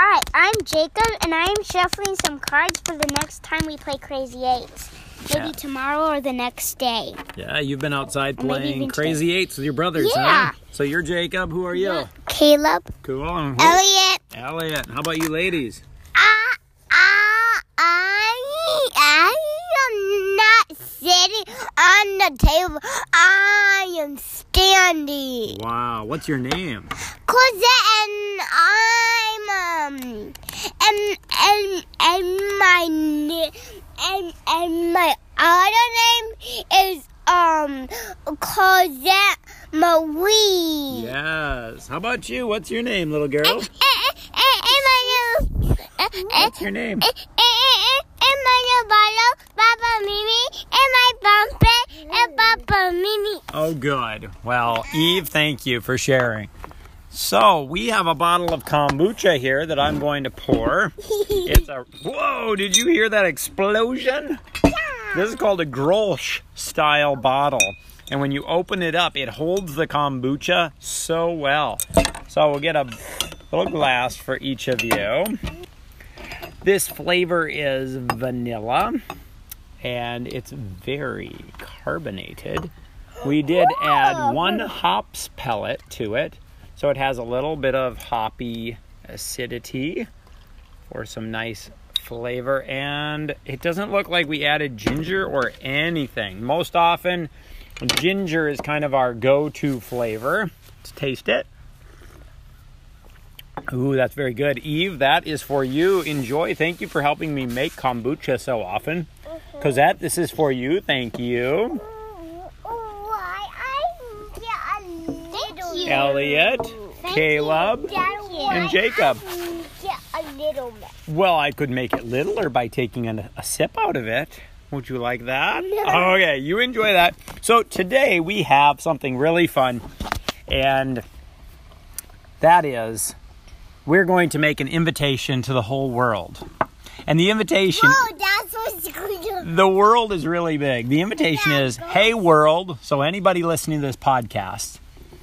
Hi, I'm Jacob, and I am shuffling some cards for the next time we play Crazy Eights. Maybe Yeah. tomorrow or the next day. Yeah, you've been outside playing Crazy Eights with your brothers, Yeah. huh? So you're Jacob. Who are you? Caleb, Cool. Elliot, Elliot. How about you ladies? I, I, I, I am not sitting on the table. I am standing. Wow. What's your name? Cosette and I'm um and and and my and and my other name is um Cosette Marie. Yes. How about you? What's your name, little girl? And, and, and my little and, What's your name? Eh, eh, and, and, and my little bottle, Papa Mimi, and my bumper, and Papa Mimi. Oh, good. Well, Eve, thank you for sharing. So, we have a bottle of kombucha here that I'm going to pour. It's a. Whoa, did you hear that explosion? This is called a Grolsch style bottle. And when you open it up, it holds the kombucha so well. So, we'll get a little glass for each of you. This flavor is vanilla and it's very carbonated. We did add oh, one hops pellet to it, so it has a little bit of hoppy acidity for some nice flavor. And it doesn't look like we added ginger or anything. Most often, ginger is kind of our go to flavor. Let's taste it. Ooh, that's very good. Eve, that is for you. Enjoy. Thank you for helping me make kombucha so often. Cosette, this is for you. Thank you. Thank. Elliot, Thank Caleb, and Jacob. Get a little bit. Well, I could make it littler by taking a, a sip out of it. Would you like that? No. Okay, you enjoy that. So today we have something really fun, and that is we're going to make an invitation to the whole world. And the invitation, Oh, that's what's going. The world is really big. The invitation is, hey world. So anybody listening to this podcast,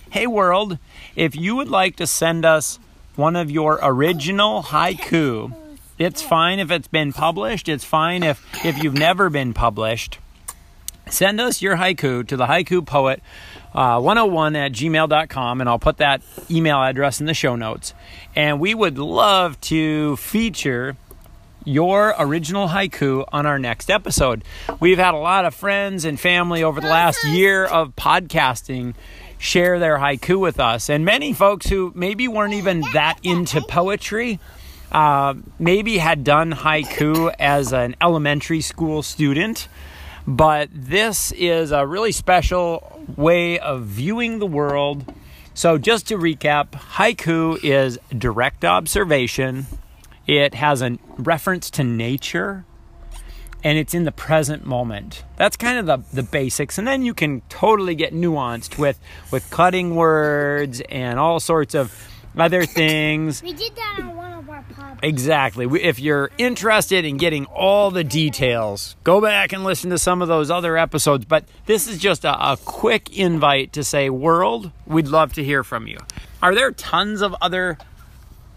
hey world, if you would like to send us one of your original haiku, it's fine if it's been published. It's fine if if you've never been published. Send us your haiku to the haiku poet uh, 101 at gmail.com, and I'll put that email address in the show notes. And we would love to feature your original haiku on our next episode. We've had a lot of friends and family over the last year of podcasting share their haiku with us, and many folks who maybe weren't even that into poetry. Uh, maybe had done haiku as an elementary school student, but this is a really special way of viewing the world. So, just to recap, haiku is direct observation, it has a reference to nature, and it's in the present moment. That's kind of the, the basics. And then you can totally get nuanced with, with cutting words and all sorts of other things. We did that on one of our podcasts. Exactly. If you're interested in getting all the details, go back and listen to some of those other episodes. But this is just a, a quick invite to say, World, we'd love to hear from you. Are there tons of other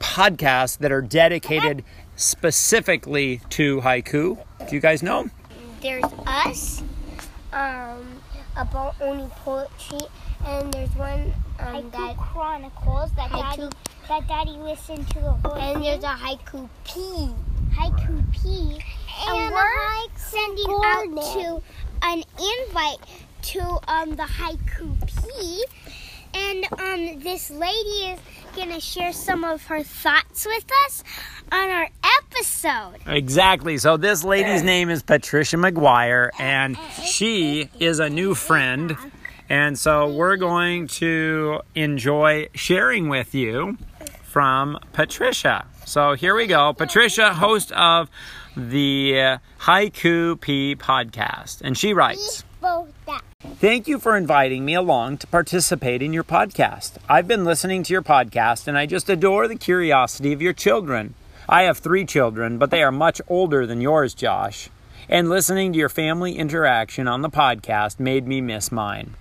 podcasts that are dedicated specifically to haiku? Do you guys know? There's us, um, about only poetry, and there's one um, that Chronicles that Haiku- Daddy that Daddy listened to the whole. And there's a haiku Pea. Haiku Pea. And, And a we're sending out to an invite to um the haiku Pea. And um, this lady is gonna share some of her thoughts with us on our episode. Exactly. So this lady's name is Patricia McGuire, and she is a new friend. And so we're going to enjoy sharing with you from Patricia. So here we go. Patricia, host of the Haiku Pea podcast. And she writes. Thank you for inviting me along to participate in your podcast. I've been listening to your podcast and I just adore the curiosity of your children. I have three children, but they are much older than yours, Josh. And listening to your family interaction on the podcast made me miss mine.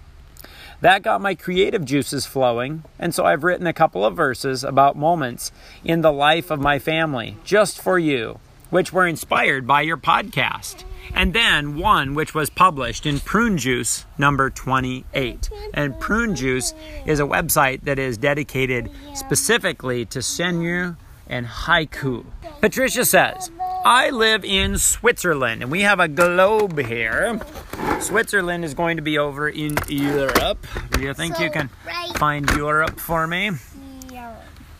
That got my creative juices flowing, and so I've written a couple of verses about moments in the life of my family, just for you, which were inspired by your podcast. And then one which was published in Prune Juice number 28. And Prune Juice is a website that is dedicated specifically to senryu and haiku. Patricia says, I live in Switzerland and we have a globe here. Switzerland is going to be over in Europe. Do you think So, you can right find Europe for me?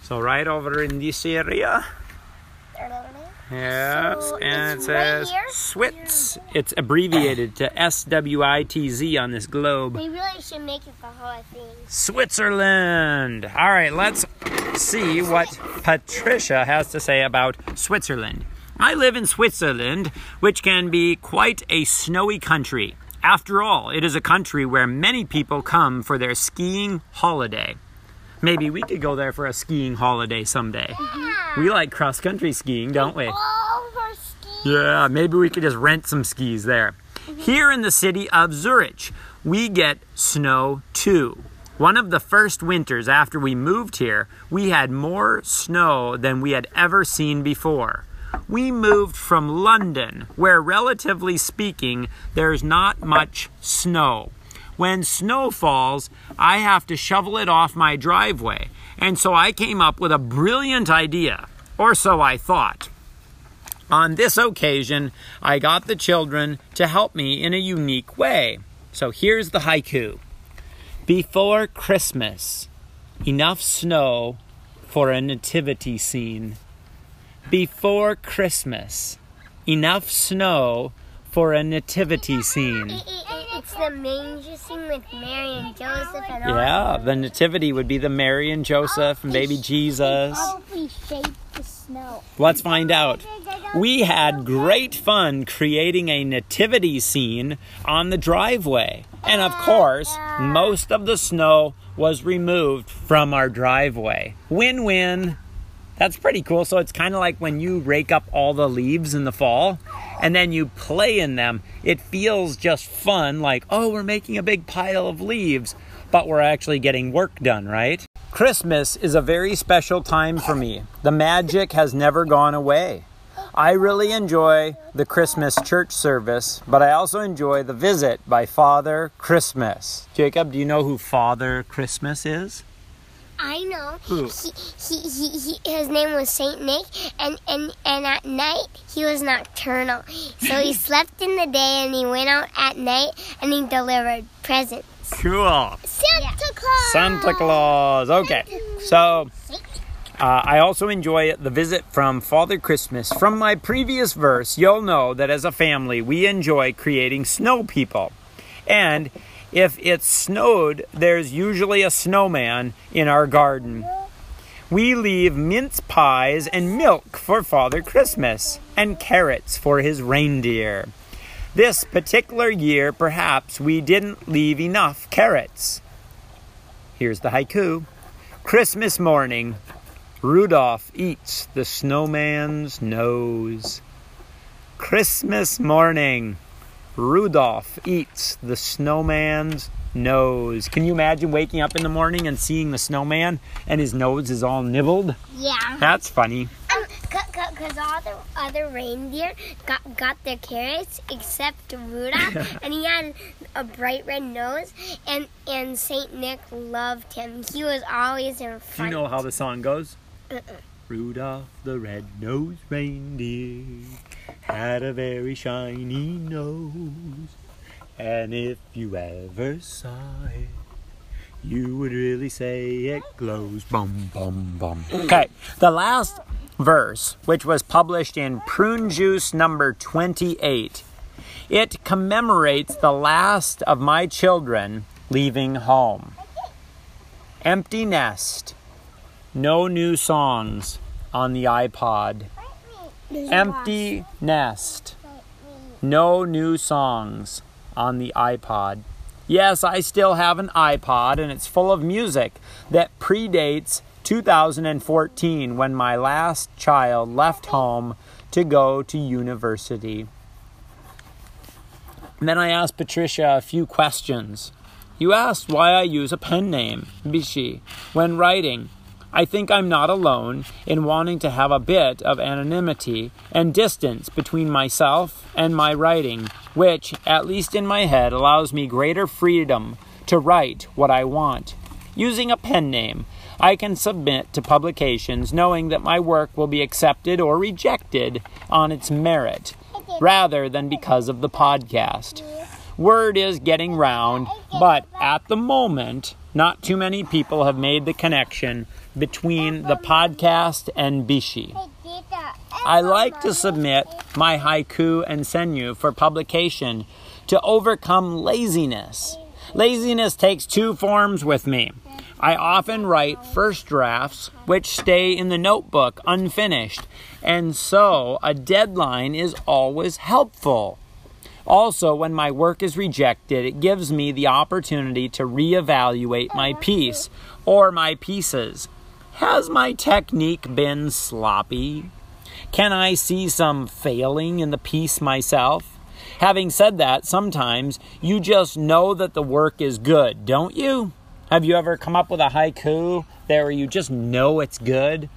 So, right over in this area. Yes, So, and it it's right says here? SWITZ. It's abbreviated to S W I T Z on this globe. We really should make it the whole thing. Switzerland. All right, let's see what Patricia has to say about Switzerland. I live in Switzerland, which can be quite a snowy country. After all, it is a country where many people come for their skiing holiday. Maybe we could go there for a skiing holiday someday. We like cross country skiing, don't we? All of our skis. Yeah, maybe we could just rent some skis there. Mm-hmm. Here in the city of Zurich, we get snow too. One of the first winters after we moved here, we had more snow than we had ever seen before. We moved from London, where relatively speaking, there's not much snow. When snow falls, I have to shovel it off my driveway. And so I came up with a brilliant idea, or so I thought. On this occasion, I got the children to help me in a unique way. So here's the haiku Before Christmas, enough snow for a nativity scene. Before Christmas, enough snow for a nativity scene. It- it- it's the manger scene with Mary and Joseph and all. Yeah, the nativity would be the Mary and Joseph and baby Jesus. Probably shape the snow. Let's find out. We had great fun creating a nativity scene on the driveway. And of course, most of the snow was removed from our driveway. Win win. That's pretty cool. So it's kind of like when you rake up all the leaves in the fall and then you play in them. It feels just fun, like, oh, we're making a big pile of leaves, but we're actually getting work done, right? Christmas is a very special time for me. The magic has never gone away. I really enjoy the Christmas church service, but I also enjoy the visit by Father Christmas. Jacob, do you know who Father Christmas is? I know. Who? He, he, he, he, his name was Saint Nick, and, and, and at night he was nocturnal. So he slept in the day and he went out at night and he delivered presents. Cool. Santa Claus. Santa Claus. Okay. So uh, I also enjoy the visit from Father Christmas. From my previous verse, you'll know that as a family, we enjoy creating snow people. And if it snowed, there's usually a snowman in our garden. We leave mince pies and milk for Father Christmas and carrots for his reindeer. This particular year, perhaps we didn't leave enough carrots. Here's the haiku Christmas morning, Rudolph eats the snowman's nose. Christmas morning, Rudolph eats the snowman's nose. Can you imagine waking up in the morning and seeing the snowman and his nose is all nibbled? Yeah. That's funny. Um, because all the other reindeer got, got their carrots except Rudolph, and he had a bright red nose, and, and Saint Nick loved him. He was always in front. Do you know how the song goes? Uh-uh. Rudolph the red-nosed reindeer had a very shiny nose, and if you ever saw it, you would really say it glows. Bum bum bum. Okay, the last verse, which was published in Prune Juice number twenty-eight, it commemorates the last of my children leaving home. Empty nest. No new songs on the iPod. Empty nest. No new songs on the iPod. Yes, I still have an iPod and it's full of music that predates 2014 when my last child left home to go to university. And then I asked Patricia a few questions. You asked why I use a pen name, Bishi, when writing. I think I'm not alone in wanting to have a bit of anonymity and distance between myself and my writing, which, at least in my head, allows me greater freedom to write what I want. Using a pen name, I can submit to publications knowing that my work will be accepted or rejected on its merit, rather than because of the podcast. Word is getting round, but at the moment, not too many people have made the connection between the podcast and Bishi. I like to submit my haiku and senryu for publication to overcome laziness. Laziness takes two forms with me. I often write first drafts which stay in the notebook unfinished, and so a deadline is always helpful. Also, when my work is rejected, it gives me the opportunity to reevaluate my piece or my pieces. Has my technique been sloppy? Can I see some failing in the piece myself? Having said that, sometimes you just know that the work is good, don't you? Have you ever come up with a haiku there where you just know it's good?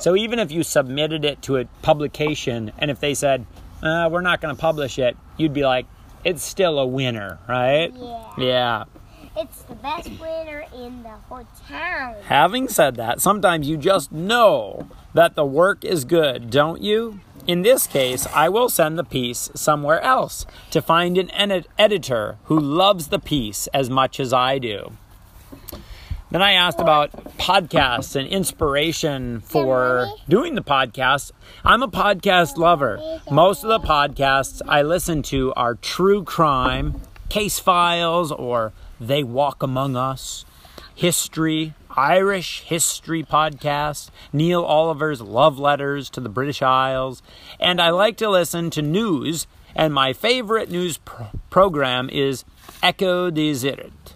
So even if you submitted it to a publication and if they said, uh, we're not going to publish it, you'd be like, it's still a winner, right? Yeah. Yeah. It's the best winner in the whole town. Having said that, sometimes you just know that the work is good, don't you? In this case, I will send the piece somewhere else to find an ed- editor who loves the piece as much as I do. Then I asked about podcasts and inspiration for doing the podcast. I'm a podcast lover. Most of the podcasts I listen to are true crime, case files, or They Walk Among Us, history, Irish history podcast, Neil Oliver's Love Letters to the British Isles, and I like to listen to news. And my favorite news pro- program is Echo der Zeit.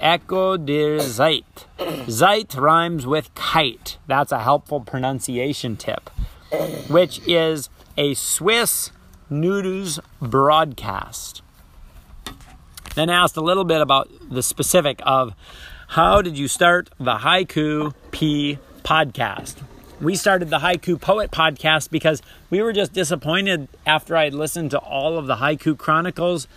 Echo der Zeit. Zeit rhymes with kite. That's a helpful pronunciation tip, which is a Swiss news broadcast. Then asked a little bit about the specific of how did you start the Haiku Pea podcast? We started the Haiku Poet podcast because we were just disappointed after I'd listened to all of the Haiku Chronicles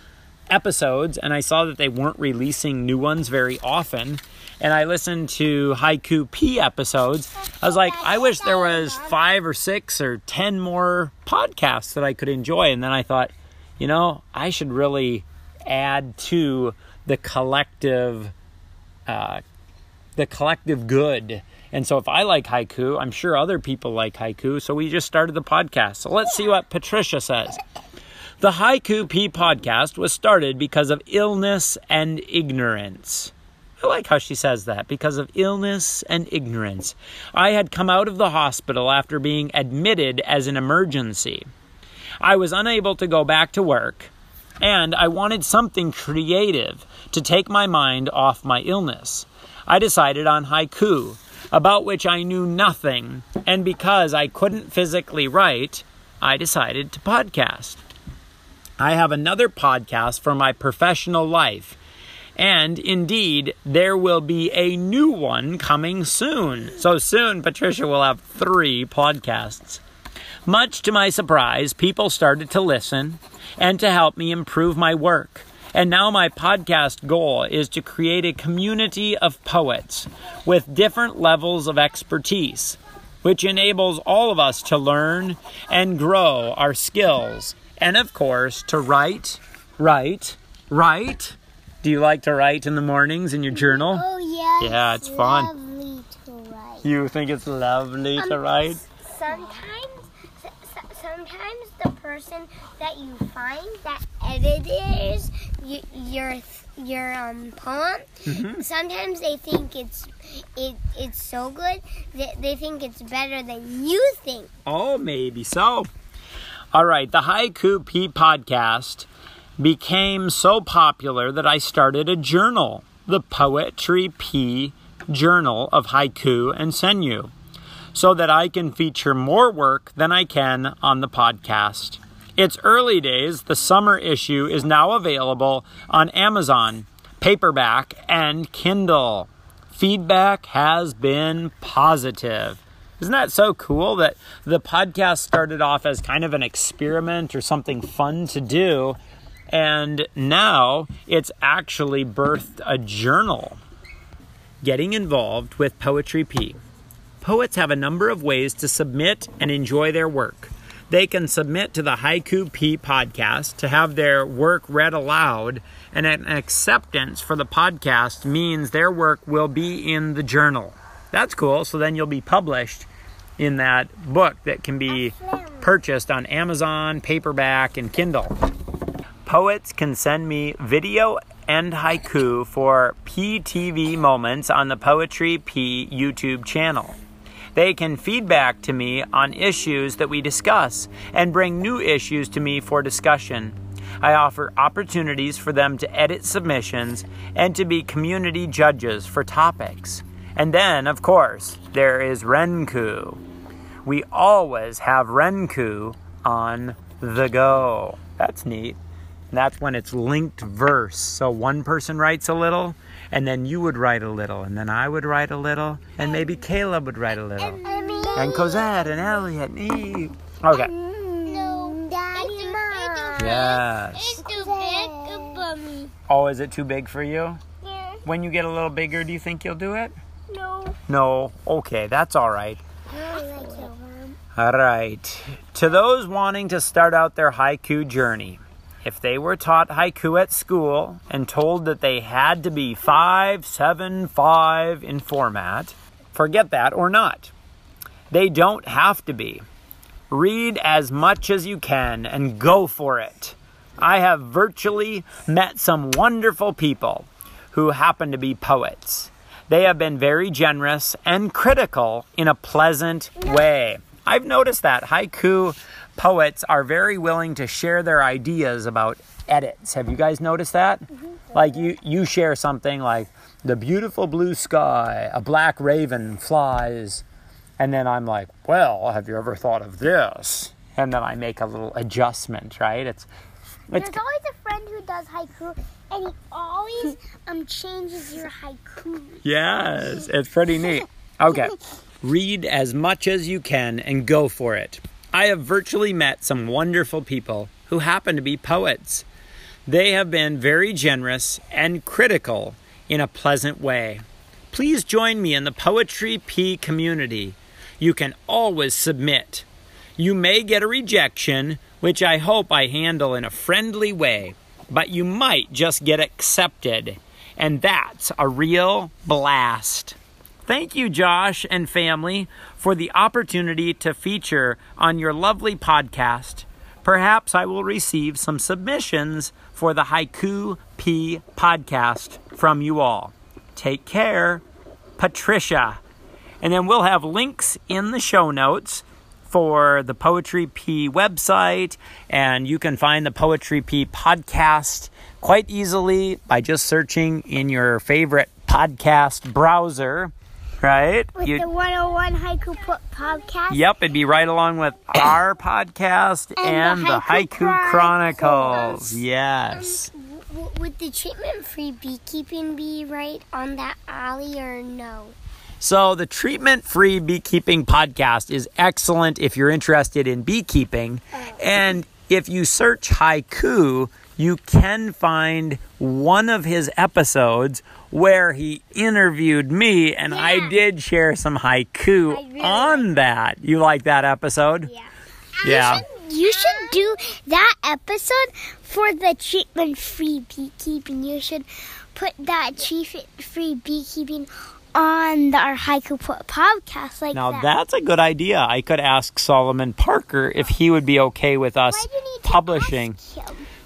episodes and I saw that they weren't releasing new ones very often. And I listened to Haiku Pea episodes. I was like, I wish there was five or six or ten more podcasts that I could enjoy. And then I thought, you know, I should really add to the collective, uh, the collective good. And so if I like haiku, I'm sure other people like haiku. So we just started the podcast. So let's see what Patricia says. The Haiku Pea podcast was started because of illness and ignorance. I like how she says that because of illness and ignorance. I had come out of the hospital after being admitted as an emergency. I was unable to go back to work, and I wanted something creative to take my mind off my illness. I decided on haiku, about which I knew nothing, and because I couldn't physically write, I decided to podcast. I have another podcast for my professional life. And indeed, there will be a new one coming soon. So soon, Patricia will have three podcasts. Much to my surprise, people started to listen and to help me improve my work. And now my podcast goal is to create a community of poets with different levels of expertise, which enables all of us to learn and grow our skills and of course to write, write, write. Do you like to write in the mornings in your journal? Oh yeah. Yeah, it's fun. Lovely to write. You think it's lovely to Um, write? Sometimes, sometimes the person that you find that edits y- your your um poem, Mm-hmm. sometimes they think it's it it's so good that they think it's better than you think. Oh, maybe so. All right, the Haiku Pea podcast became so popular that I started a journal, the Poetry Pea Journal of Haiku and Senryu, so that I can feature more work than I can on the podcast. It's early days, the summer issue is now available on Amazon, paperback, and Kindle. Feedback has been positive. Isn't that so cool that the podcast started off as kind of an experiment or something fun to do? And now it's actually birthed a journal. Getting involved with Poetry Pea. Poets have a number of ways to submit and enjoy their work. They can submit to the Haiku Pea podcast to have their work read aloud, and an acceptance for the podcast means their work will be in the journal. That's cool. So then you'll be published in that book that can be purchased on Amazon, paperback, and Kindle. Poets can send me video and haiku for PTV moments on the Poetry Pea YouTube channel. They can feedback to me on issues that we discuss and bring new issues to me for discussion. I offer opportunities for them to edit submissions and to be community judges for topics. And then, of course, there is Renku. We always have Renku on the go. That's neat. And that's when it's linked verse. So one person writes a little, and then you would write a little, and then I would write a little, and maybe Caleb would write a little, and Cosette and Elliot and Eve. Okay. No, Daddy, Mom. Yes. It's too big for me. Oh, is it too big for you? Yeah. When you get a little bigger, do you think you'll do it? No. No. Okay, that's all right. I like it, Mom. All right. To those wanting to start out their haiku journey, if they were taught haiku at school and told that they had to be 575 in format, forget that or not. They don't have to be. Read as much as you can and go for it. I have virtually met some wonderful people who happen to be poets. They have been very generous and critical in a pleasant way. I've noticed that haiku poets are very willing to share their ideas about edits. Have you guys noticed that? Like you you share something like the beautiful blue sky, a black raven flies, and then I'm like, "Well, have you ever thought of this?" And then I make a little adjustment, right? It's There's it's always a friend who does haiku, and he always um changes your haiku. Yes, it's pretty neat. Okay. Read as much as you can and go for it. I have virtually met some wonderful people who happen to be poets. They have been very generous and critical in a pleasant way. Please join me in the Poetry Pea community. You can always submit. You may get a rejection, which I hope I handle in a friendly way, but you might just get accepted. And that's a real blast. Thank you, Josh and family, for the opportunity to feature on your lovely podcast. Perhaps I will receive some submissions for the Haiku Pea podcast from you all. Take care, Patricia. And then we'll have links in the show notes for the Poetry Pea website, and you can find the Poetry Pea podcast quite easily by just searching in your favorite podcast browser, right? With You- the 101 Haiku podcast. Yep, it'd be right along with our podcast and, And the the Haiku, Haiku Chronicles. Chronicles. Yes. Um, w- would the treatment-free beekeeping be right on that alley or no? So, the treatment free beekeeping podcast is excellent if you're interested in beekeeping. Oh. And if you search haiku, you can find one of his episodes where he interviewed me, and I did share some haiku really on that. You like that episode? Yeah. Yeah. You should, you should do that episode for the treatment-free beekeeping. You should put that treatment-free beekeeping on the, our haiku podcast like Now that. that's a good idea. I could ask Solomon Parker if he would be okay with us Why do you need to publishing.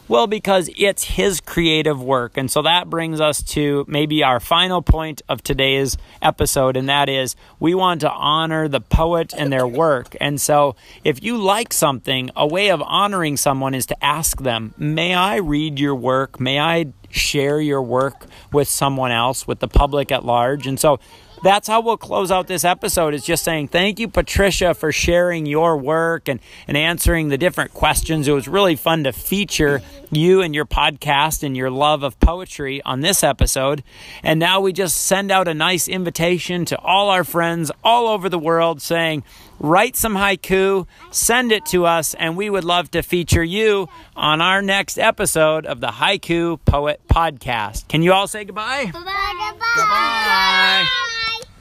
Well, because it's his creative work. And so that brings us to maybe our final point of today's episode, and that is we want to honor the poet and their work. And so if you like something, a way of honoring someone is to ask them, May I read your work? May I share your work with someone else, with the public at large? And so that's how we'll close out this episode is just saying thank you, Patricia, for sharing your work and, and answering the different questions. It was really fun to feature you and your podcast and your love of poetry on this episode. And now we just send out a nice invitation to all our friends all over the world saying, write some haiku, send it to us, and we would love to feature you on our next episode of the Haiku Poet Podcast. Can you all say goodbye? Bye. Goodbye.